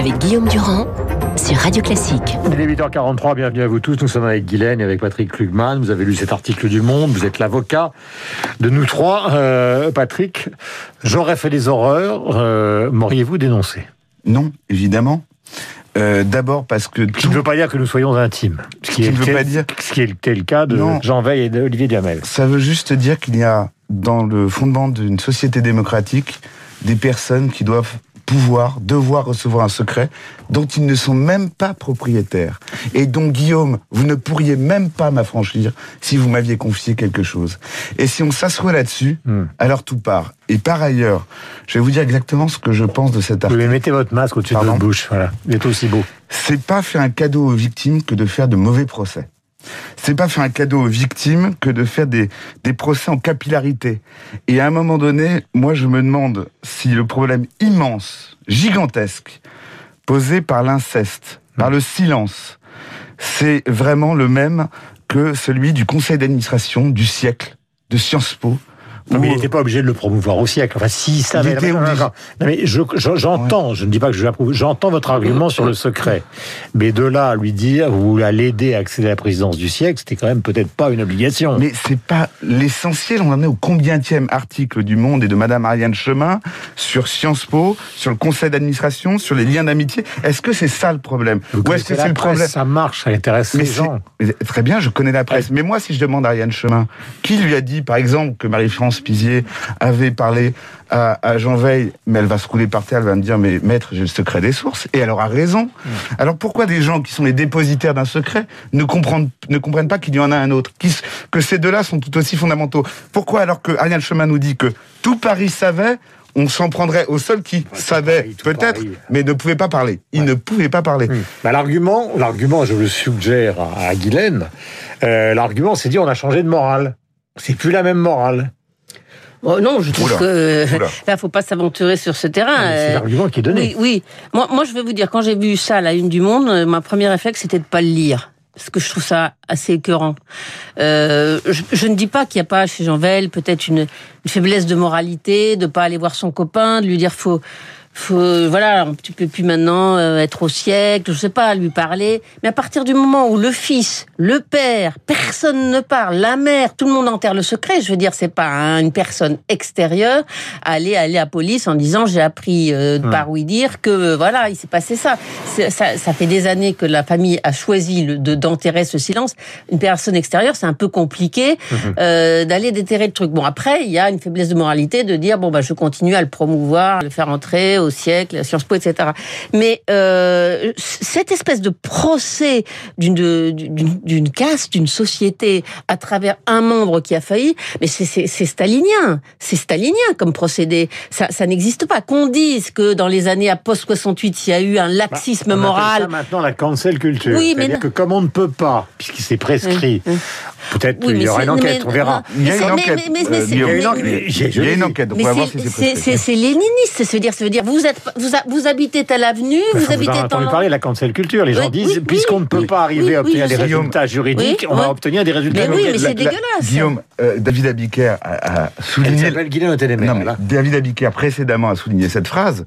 avec Guillaume Durand sur Radio Classique. Il est 8h43, bienvenue à vous tous. Nous sommes avec Guylaine et avec Patrick Klugman. Vous avez lu cet article du Monde, vous êtes l'avocat de nous trois. Euh, Patrick, j'aurais fait des horreurs, euh, m'auriez-vous dénoncé? Non, évidemment. Euh, D'abord parce que... Ce qui ne veut pas dire que nous soyons intimes. Ce qui, ne veut pas dire... Ce qui était le cas de Non. Jean Veil et d'Olivier Duhamel. Ça veut juste dire qu'il y a dans le fondement d'une société démocratique des personnes qui doivent pouvoir, devoir recevoir un secret dont ils ne sont même pas propriétaires. Et donc, Guillaume, vous ne pourriez même pas m'affranchir si vous m'aviez confié quelque chose. Et si on s'assoit là-dessus, Hmm. alors tout part. Et par ailleurs, je vais vous dire exactement ce que je pense de cet Vous article. voulez mettez votre masque au-dessus de votre bouche, voilà. Il est aussi beau. c'est pas faire un cadeau aux victimes que de faire de mauvais procès. C'est pas faire un cadeau aux victimes que de faire des, des procès en capillarité. Et à un moment donné, moi je me demande si le problème immense, gigantesque, posé par l'inceste, par le silence, c'est vraiment le même que celui du conseil d'administration du siècle de Sciences Po. Non, mais il n'était pas obligé de le promouvoir au siècle. Enfin, s'il savait. était Non, non, non, obligé. non. Non, mais je- je- j'entends, je ne dis pas que je l'approuve, j'entends votre argument sur le secret. Mais de là à lui dire, ou à l'aider à accéder à la présidence du siècle, c'était quand même peut-être pas une obligation. Mais c'est pas l'essentiel. On en est au combientième article du Monde et de Madame Ariane Chemin sur Sciences Po, sur le conseil d'administration, sur les liens d'amitié. Est-ce que c'est ça le problème? Vous Ou est-ce que c'est le presse, problème Ça marche, ça intéresse mais les gens. Très bien, je connais la presse. Mais moi, si je demande à Ariane Chemin, qui lui a dit, par exemple, que Marie-France Pizier avait parlé à, à Jean Veil, mais elle va se rouler par terre, elle va me dire, mais maître, j'ai le secret des sources. Et elle aura raison. Hmm. Alors pourquoi des gens qui sont les dépositaires d'un secret ne comprennent, ne comprennent pas qu'il y en a un autre, qui que ces deux-là sont tout aussi fondamentaux? Pourquoi alors que Ariane Chemin nous dit que tout Paris savait, on s'en prendrait au seul qui savait, peut-être, Paris. mais ne pouvait pas parler. Il ne pouvait pas parler. Hmm. Bah, l'argument, l'argument, je le suggère à, à Guylaine, euh, l'argument, c'est dire on a changé de morale. C'est plus la même morale. Oh, non, je trouve Oula, que oula. là, faut pas s'aventurer sur ce terrain. C'est Euh, l'argument qui est donné. oui, oui. Moi, moi, je vais vous dire, quand j'ai vu ça à la une du Monde, euh, ma première réflexe, c'était de pas le lire. Parce que je trouve ça assez écœurant. Euh, je, je ne dis pas qu'il n'y a pas chez Jean Vel peut-être une, une faiblesse de moralité, de pas aller voir son copain, de lui dire faut, faut, voilà, tu peux plus maintenant euh, être au siècle, je sais pas, lui parler. Mais à partir du moment où le fils, le père, personne ne parle, la mère, tout le monde enterre le secret. Je veux dire, c'est pas hein, une personne extérieure aller aller à la police en disant j'ai appris euh, par oui dire que euh, voilà il s'est passé ça. Ça. Ça fait des années que la famille a choisi le- de d'enterrer ce silence. Une personne extérieure, c'est un peu compliqué euh, d'aller déterrer le truc. Bon après, il y a une faiblesse de moralité de dire bon bah je continue à le promouvoir, à le faire entrer au siècle, à Sciences Po, etc. Mais euh, cette espèce de procès d'une caste, d'une société à travers un membre qui a failli, mais c'est stalinien, c'est stalinien comme procédé. Ça ça n'existe pas. Qu'on dise que dans les années à post 68 il y a eu un laxisme Bah, On moral. ça maintenant la cancel culture. Oui, mais que comme on ne peut pas, puisqu'il s'est prescrit, Hum, peut-être Oui, qu'il y aura c'est- une enquête, mais- on verra. Il y a mais une c'est- enquête. mais- mais- mais euh, Guillaume. Il y a une enquête. Il on va voir c'est- si c'est c'est prescrit. c'est- c'est léniniste, ça veut dire, ça veut dire, vous êtes, vous, vous habitez telle avenue, Enfin, vous vous habitez dans entendu parler de la cancel culture. Les gens disent, puisqu'on ne peut pas arriver à obtenir des résultats juridiques, on va obtenir des résultats Mais oui, mais c'est dégueulasse. Guillaume, euh, David Abiker a, souligné... s'appelle Télémer. Non, mais voilà. David Abiker précédemment a souligné cette phrase.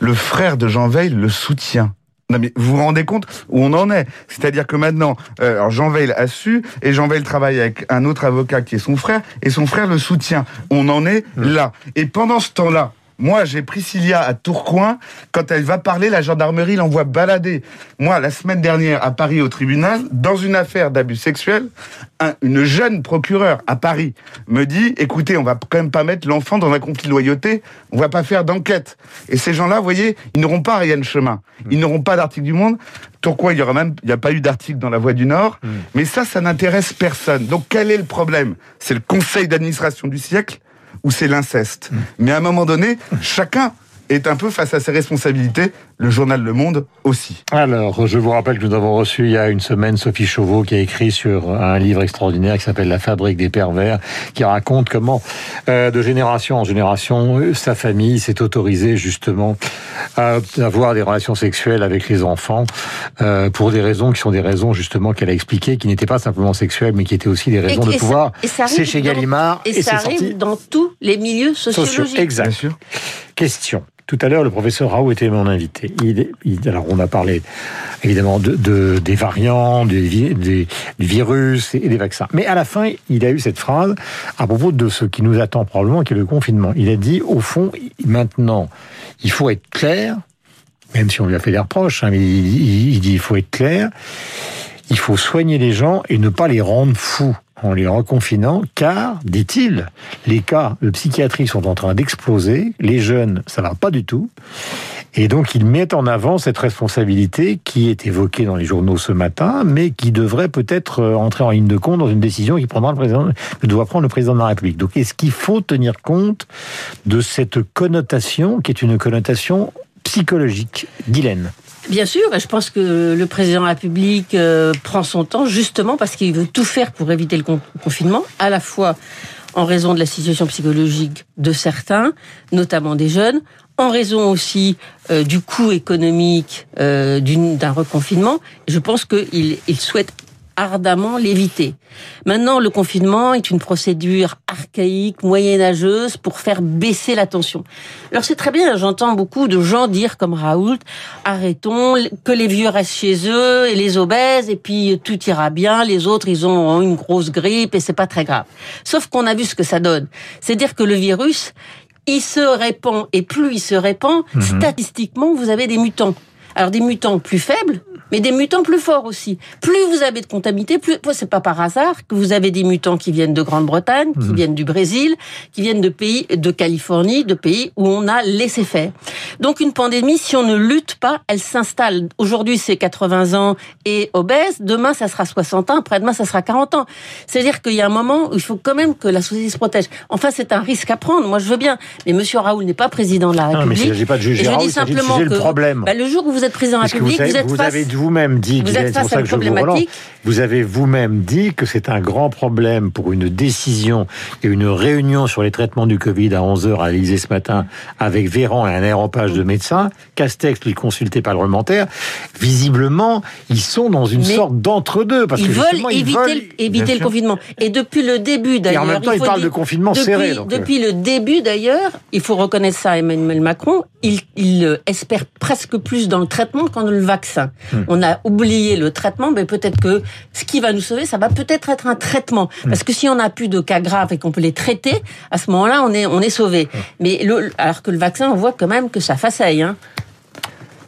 Le frère de Jean Veil le soutient. Non mais vous vous rendez compte où on en est C'est-à-dire que maintenant, euh, alors Jean Veil a su et Jean Veil travaille avec un autre avocat qui est son frère et son frère le soutient. On en est là. Et pendant ce temps-là, moi, j'ai Priscilla à Tourcoing. Quand elle va parler, la gendarmerie l'envoie balader. Moi, la semaine dernière, à Paris, au tribunal, dans une affaire d'abus sexuel, un- une jeune procureure à Paris me dit, écoutez, on va quand même pas mettre l'enfant dans un conflit de loyauté, on va pas faire d'enquête. Et ces gens-là, vous voyez, ils n'auront pas rien de chemin. Ils n'auront pas d'article du Monde. Pourquoi il y aura même, il n'y a pas eu d'article dans la Voix du Nord. Mais ça, ça n'intéresse personne. Donc, quel est le problème? C'est le conseil d'administration du siècle? Ou c'est l'inceste. Mais à un moment donné, chacun est un peu face à ses responsabilités, le journal Le Monde aussi. Alors, je vous rappelle que nous avons reçu il y a une semaine Sophie Chauveau qui a écrit sur un livre extraordinaire qui s'appelle La fabrique des pervers, qui raconte comment, euh, de génération en génération, euh, sa famille s'est autorisée justement à avoir des relations sexuelles avec les enfants euh, pour des raisons qui sont des raisons justement qu'elle a expliquées, qui n'étaient pas simplement sexuelles, mais qui étaient aussi des raisons Et- de et pouvoir. et ça arrive C'est chez dans- Gallimard Et, et, ça arrive sorti dans tous les milieux sociaux. sociologiques. Exact. Bien sûr. Question. Tout à l'heure, le professeur Raoult était mon invité. Il, alors, on a parlé évidemment de, de des variants, des, des, du virus et des vaccins. Mais à la fin, il a eu cette phrase à propos de ce qui nous attend probablement, qui est le confinement. Il a dit, au fond, maintenant, il faut être clair, même si on lui a fait des reproches, hein, mais il, il, il dit, il faut être clair, il faut soigner les gens et ne pas les rendre fous en les reconfinant, car, dit-il, les cas de psychiatrie sont en train d'exploser, les jeunes, ça va pas du tout, et donc il met en avant cette responsabilité qui est évoquée dans les journaux ce matin, mais qui devrait peut-être euh, entrer en ligne de compte dans une décision qui prendra le président, que doit prendre le président de la République. Donc est-ce qu'il faut tenir compte de cette connotation qui est une connotation psychologique Guylaine Bien sûr, je pense que le président de la République euh, prend son temps justement parce qu'il veut tout faire pour éviter le confinement, à la fois en raison de la situation psychologique de certains, notamment des jeunes, en raison aussi euh, du coût économique euh, d'un reconfinement. Je pense qu'il il souhaite ardemment l'éviter. Maintenant, le confinement est une procédure archaïque, moyenâgeuse pour faire baisser la tension. Alors c'est très bien, j'entends beaucoup de gens dire comme Raoult, arrêtons, que les vieux restent chez eux et les obèses et puis tout ira bien, les autres ils ont une grosse grippe et c'est pas très grave. Sauf qu'on a vu ce que ça donne. C'est-à-dire que le virus, il se répand et plus il se répand, mmh. statistiquement vous avez des mutants. Alors des mutants plus faibles, mais des mutants plus forts aussi. Plus vous avez de contaminité, plus c'est pas par hasard que vous avez des mutants qui viennent de Grande-Bretagne, qui mmh. viennent du Brésil, qui viennent de pays de Californie, de pays où on a laissé faire. Donc une pandémie, si on ne lutte pas, elle s'installe. Aujourd'hui, c'est 80 ans et obèse. Demain, ça sera 60 ans. Après-demain, ça sera 40 ans. C'est-à-dire qu'il y a un moment où il faut quand même que la société se protège. Enfin, c'est un risque à prendre. Moi, je veux bien. Mais Monsieur Raoul n'est pas président de la République. Non, mais il ne pas de juger Raoul, dis simplement que le problème. Bah, le jour où vous êtes président de la République, vous, vous, êtes vous face... avez vous-même dit, vous êtes face à une problématique. Vous avez vous-même dit que c'est un grand problème pour une décision et une réunion sur les traitements du Covid à 11h à l'Élysée ce matin avec Véran et un aéropage de médecins. Castex, lui, consulté parlementaire. Visiblement, ils sont dans une Mais sorte d'entre-deux. Parce ils que veulent ils éviter, veulent... le, éviter le confinement. Et depuis le début, d'ailleurs. Et en même temps, il ils parlent de confinement depuis, serré. Donc... euh. Depuis le début, d'ailleurs, il faut reconnaître ça à Emmanuel Macron, il, il espère presque plus dans le traitement qu'en le vaccin. Hmm. On a oublié le traitement, mais peut-être que ce qui va nous sauver, ça va peut-être être un traitement. Hmm. Parce que si on n'a plus de cas graves et qu'on peut les traiter, à ce moment-là, on est, on est sauvé. Hmm. Mais le, alors que le vaccin, on voit quand même que ça façaille. Hein.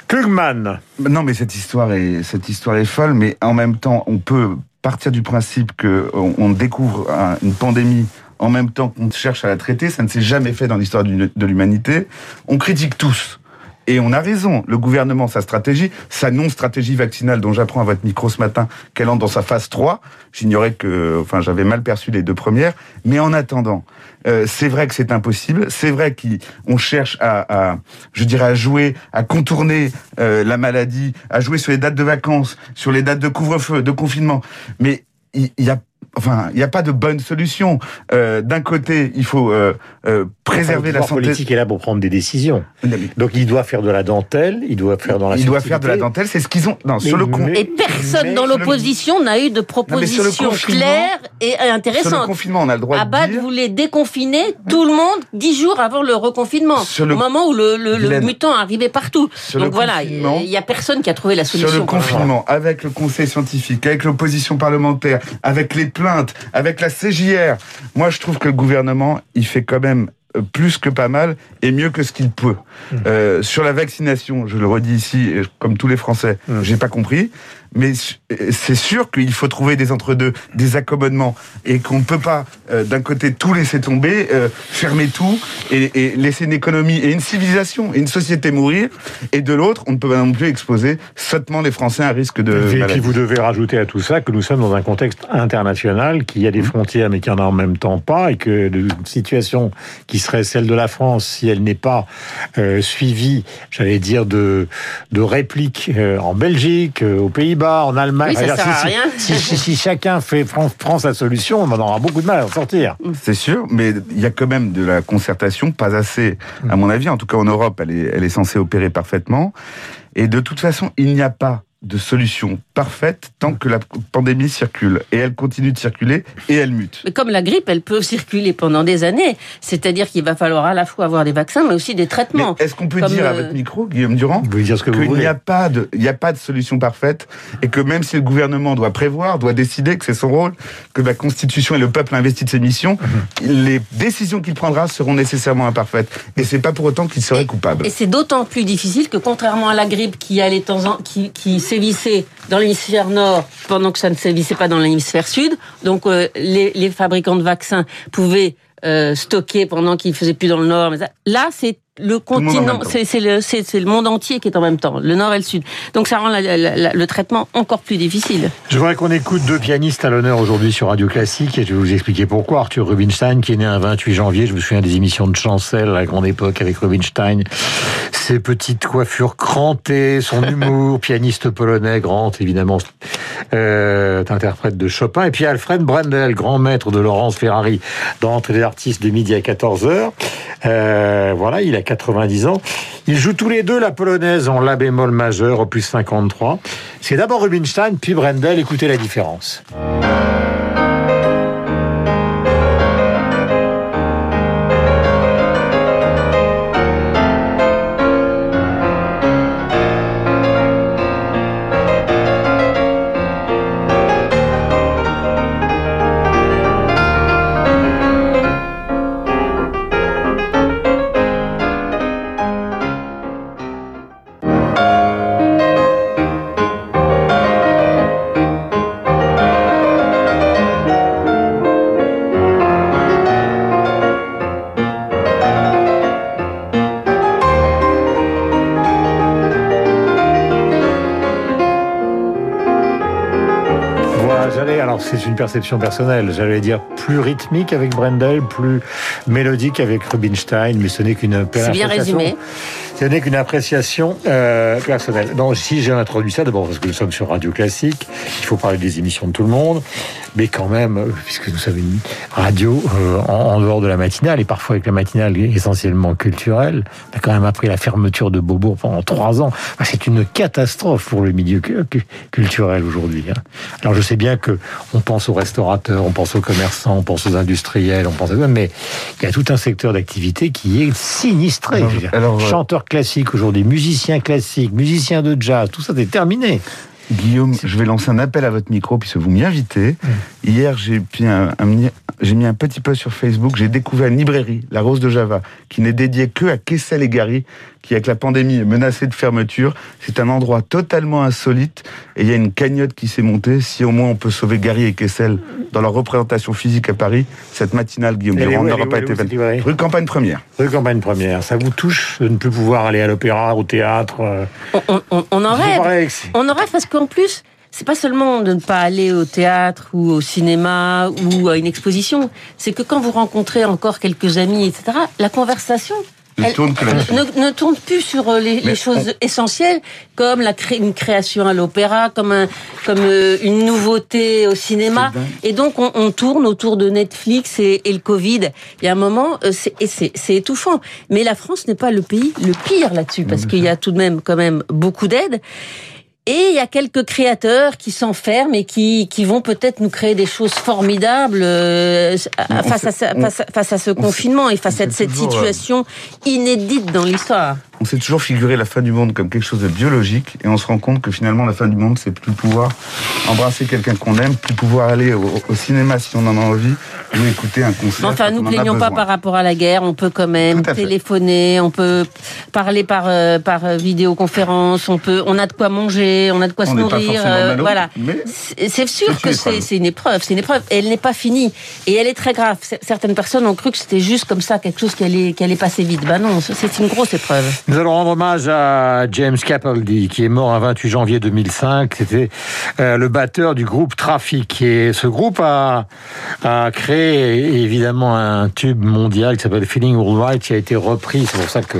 Klugman. Non, mais cette histoire est, cette histoire est folle, mais en même temps, on peut partir du principe que on découvre une pandémie en même temps qu'on cherche à la traiter. Ça ne s'est jamais fait dans l'histoire de l'humanité. On critique tous. Et on a raison. Le gouvernement, sa stratégie, sa non-stratégie vaccinale dont j'apprends à votre micro ce matin qu'elle entre dans sa phase 3. J'ignorais que, enfin, j'avais mal perçu les deux premières. Mais en attendant, euh, c'est vrai que c'est impossible. C'est vrai qu'on cherche à, à, je dirais, à jouer, à contourner euh, la maladie, à jouer sur les dates de vacances, sur les dates de couvre-feu, de confinement. Mais il y, a Enfin, il n'y a pas de bonne solution. Euh, D'un côté, il faut euh, euh, préserver enfin, la santé. politique est là pour prendre des décisions. Donc il doit faire de la dentelle, il doit faire dans la Il doit faire de la dentelle, c'est ce qu'ils ont. Non, sur le con... Et personne dans l'opposition n'a eu de proposition claire et intéressante. Sur le confinement, on a le droit Abad de dire... voulait déconfiner tout le monde dix jours avant le reconfinement, le... au moment où le, le, le mutant arrivait partout. Sur Donc voilà, il n'y a personne qui a trouvé la solution. Sur le confinement, avec le conseil scientifique, avec l'opposition parlementaire, avec les plaintes, avec la CJR. Moi, je trouve que le gouvernement, il fait quand même plus que pas mal et mieux que ce qu'il peut. Mmh. Euh, sur la vaccination, je le redis ici, comme tous les Français, mmh. j'ai pas compris. Mais c'est sûr qu'il faut trouver des entre-deux, des accommodements, et qu'on ne peut pas, euh, d'un côté, tout laisser tomber, euh, fermer tout, et, et, laisser une économie et une civilisation et une société mourir, et de l'autre, on ne peut pas non plus exposer sottement les Français à un risque de Et maladie. puis vous devez rajouter à tout ça que nous sommes dans un contexte international, qui a des frontières mais qui en a en même temps pas, et que une situation qui serait celle de la France, si elle n'est pas euh, suivie, j'allais dire, de, de répliques en Belgique, aux Pays-Bas, en Allemagne. Oui, ça sert si, à rien. Si, si, si, chacun fait France, France la solution, on en aura beaucoup de mal à en sortir. C'est sûr, mais il y a quand même de la concertation, pas assez, à mon avis. En tout cas, en Europe, elle est, elle est censée opérer parfaitement. Et de toute façon, il n'y a pas de solution parfaite tant que la pandémie circule. Et elle continue de circuler et elle mute. Mais comme la grippe, elle peut circuler pendant des années. C'est-à-dire qu'il va falloir à la fois avoir des vaccins, mais aussi des traitements. Est-ce qu'on peut Comme, dire à euh, votre micro, Guillaume Durand, Vous pouvez dire ce que vous qu'il n'y voulez. a pas de, il n'y a pas de solution parfaite et que même si le gouvernement doit prévoir, doit décider que c'est son rôle, que la Constitution et le peuple investit de ses missions, Mhm. les décisions qu'il prendra seront nécessairement imparfaites. Et c'est pas pour autant qu'il serait coupable. Et c'est d'autant plus difficile que contrairement à la grippe qui allait de temps en, qui, qui sévissait dans l'hémisphère nord pendant que ça ne sévissait pas dans l'hémisphère sud, donc euh, les, les fabricants de vaccins pouvaient euh, stocker pendant qu'ils faisaient plus dans le nord. Là, c'est le continent, c'est le, le monde entier qui est en même temps, le nord et le sud. Donc ça rend la- la- la- le traitement encore plus difficile. Je voudrais qu'on écoute deux pianistes à l'honneur aujourd'hui sur Radio Classique et je vais vous expliquer pourquoi. Arthur Rubinstein, qui est né un 28 janvier, je me souviens des émissions de Chancel à la grande époque avec Rubinstein, ses petites coiffures crantées, son humour, pianiste polonais, grand évidemment, euh, interprète de Chopin, et puis Alfred Brendel, grand maître de Laurence Ferrari dans Entrée des artistes de midi à 14h. Euh, voilà, il a 90 ans. Ils jouent tous les deux la polonaise en La bémol majeur, opus 53. C'est d'abord Rubinstein, puis Brendel. Écoutez la différence. Perception personnelle, j'allais dire plus rythmique avec Brendel, plus mélodique avec Rubinstein, mais ce n'est qu'une C'est bien appréciation- résumé. Ce n'est qu'une appréciation euh, personnelle. Non, si j'ai introduit ça, d'abord parce que nous sommes sur Radio Classique, il faut parler des émissions de tout le monde, mais quand même, euh, puisque nous sommes une radio euh, en, en dehors de la matinale, et parfois avec la matinale essentiellement culturelle, on a quand même appris la fermeture de Beaubourg pendant trois ans. Enfin, c'est une catastrophe pour le milieu cu- cu- culturel aujourd'hui. hein. Alors je sais bien que on pense aux restaurateurs, on pense aux commerçants, on pense aux industriels, on pense à mais il y a tout un secteur d'activité qui est sinistré. Alors- euh, Classiques aujourd'hui, musiciens classiques, musiciens de jazz, tout ça c'est terminé. Guillaume, je vais lancer un appel à votre micro puisque vous m'y invitez. Hier, j'ai mis un, un- j'ai mis un petit post sur Facebook. J'ai découvert une librairie, La Rose de Java, qui n'est dédiée que à Kessel et Gary, qui avec la pandémie est menacée de fermeture. C'est un endroit totalement insolite et il y a une cagnotte qui s'est montée. Si au moins on peut sauver Gary et Kessel dans leur représentation physique à Paris, cette matinale, Guillaume Durand, n'aura pas été librairie Rue Campagne Première. Rue Campagne Première, ça vous touche de ne plus pouvoir aller à l'opéra, au théâtre euh, On, on- en rêve. On en rêve parce qu'en plus, c'est pas seulement de ne pas aller au théâtre ou au cinéma ou à une exposition, c'est que quand vous rencontrez encore quelques amis, etc., la conversation Ne Elle- tourne que ne, ne tourne plus sur euh, les, choses essentielles comme la cré- une création à l'opéra, comme un, comme euh, une nouveauté au cinéma. Et donc on, on tourne autour de Netflix et, et le Covid. Il y a un moment, euh, c'est étouffant. Mais la France n'est pas le pays le pire là-dessus parce qu'il y a tout de même quand même beaucoup d'aide. Et il y a quelques créateurs qui s'enferment et qui, qui vont peut-être nous créer des choses formidables euh, face, à, face, face à ce confinement et face à cette toujours, euh, situation inédite dans l'histoire. On s'est toujours figuré la fin du monde comme quelque chose de biologique et on se rend compte que finalement la fin du monde c'est plus pouvoir embrasser quelqu'un qu'on aime, plus pouvoir aller au, au cinéma si on en a envie ou écouter un concert. Enfin, nous en plaignons pas par rapport à la guerre. On peut quand même fait. téléphoner, on peut parler par euh, par euh, vidéoconférence, on peut, on a de quoi manger, on a de quoi On se nourrir. euh, voilà. C'est sûr que c'est une épreuve, c'est une épreuve. Et elle n'est pas finie et elle est très grave. Certaines personnes ont cru que c'était juste comme ça quelque chose qui allait qui allait passer vite. Ben non, c'est une grosse épreuve. Nous allons rendre hommage à James Capaldi, qui est mort un 28 janvier 2005. C'était euh, le batteur du groupe Traffic. Et ce groupe a, a créé évidemment un tube mondial qui s'appelle Feeling All Right, qui a été repris. C'est pour ça que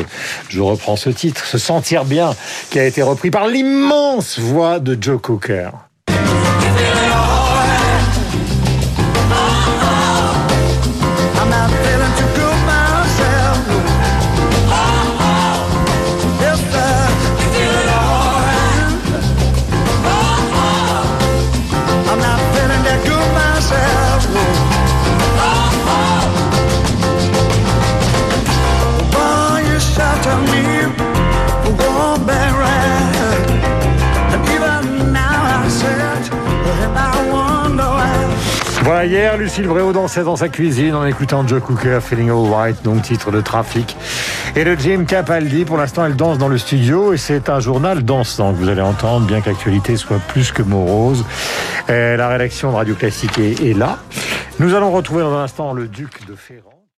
je reprends ce titre, Se sentir bien, qui a été repris par l'immense voix de Joe Cooker. Hier, Lucille Bréau dansait dans sa cuisine en écoutant Joe Cooker, Feeling Alright, donc titre de trafic. Et le Jim Capaldi, pour l'instant, elle danse dans le studio et c'est un journal dansant que vous allez entendre, bien que l'actualité soit plus que morose. Euh, la rédaction de Radio Classique est, est là. Nous allons retrouver dans un instant le duc de Ferrand.